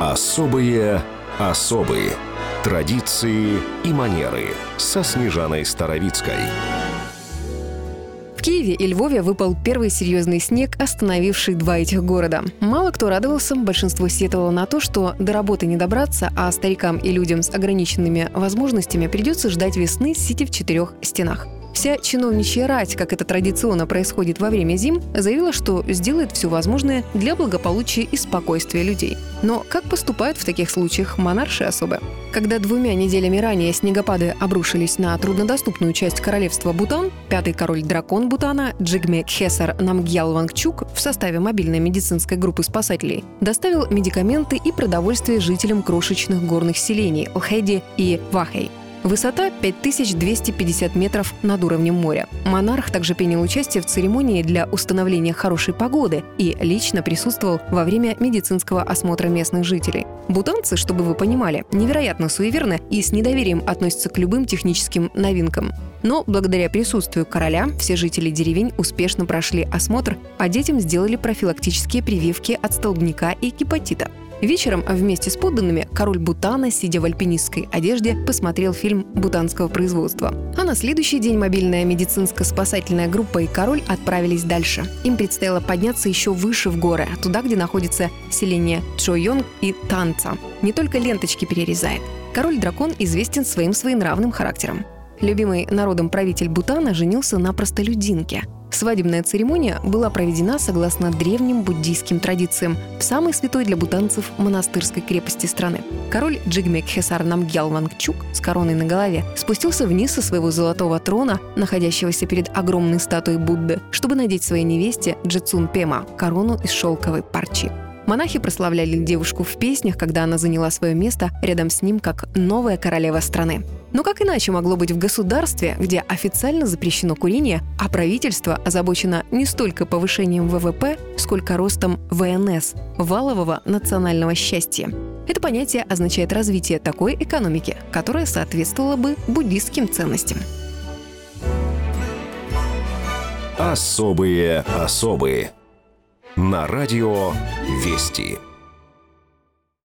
Особые особые традиции и манеры со Снежаной Старовицкой. В Киеве и Львове выпал первый серьезный снег, остановивший два этих города. Мало кто радовался, большинство сетовало на то, что до работы не добраться, а старикам и людям с ограниченными возможностями придется ждать весны, сидя в четырех стенах. Вся чиновничья рать, как это традиционно происходит во время зим, заявила, что сделает все возможное для благополучия и спокойствия людей. Но как поступают в таких случаях монарши особо? Когда двумя неделями ранее снегопады обрушились на труднодоступную часть королевства Бутан, пятый король-дракон Бутана Джигме Кхесар Намгьял Вангчук в составе мобильной медицинской группы спасателей доставил медикаменты и продовольствие жителям крошечных горных селений Лхэди и Вахей – Высота 5250 метров над уровнем моря. Монарх также принял участие в церемонии для установления хорошей погоды и лично присутствовал во время медицинского осмотра местных жителей. Бутанцы, чтобы вы понимали, невероятно суеверны и с недоверием относятся к любым техническим новинкам. Но благодаря присутствию короля все жители деревень успешно прошли осмотр, а детям сделали профилактические прививки от столбняка и гепатита. Вечером вместе с подданными король Бутана, сидя в альпинистской одежде, посмотрел фильм бутанского производства. А на следующий день мобильная медицинско-спасательная группа и король отправились дальше. Им предстояло подняться еще выше в горы, туда, где находится селение Чойонг и Танца. Не только ленточки перерезает. Король-дракон известен своим своенравным характером. Любимый народом правитель Бутана женился на простолюдинке – Свадебная церемония была проведена согласно древним буддийским традициям в самой святой для бутанцев монастырской крепости страны. Король Джигме Кхесар Намгьял Вангчук с короной на голове спустился вниз со своего золотого трона, находящегося перед огромной статуей Будды, чтобы надеть своей невесте Джетсун Пема корону из шелковой парчи. Монахи прославляли девушку в песнях, когда она заняла свое место рядом с ним как новая королева страны. Но как иначе могло быть в государстве, где официально запрещено курение, а правительство озабочено не столько повышением ВВП, сколько ростом ВНС – валового национального счастья? Это понятие означает развитие такой экономики, которая соответствовала бы буддистским ценностям. Особые особые. На радио «Вести».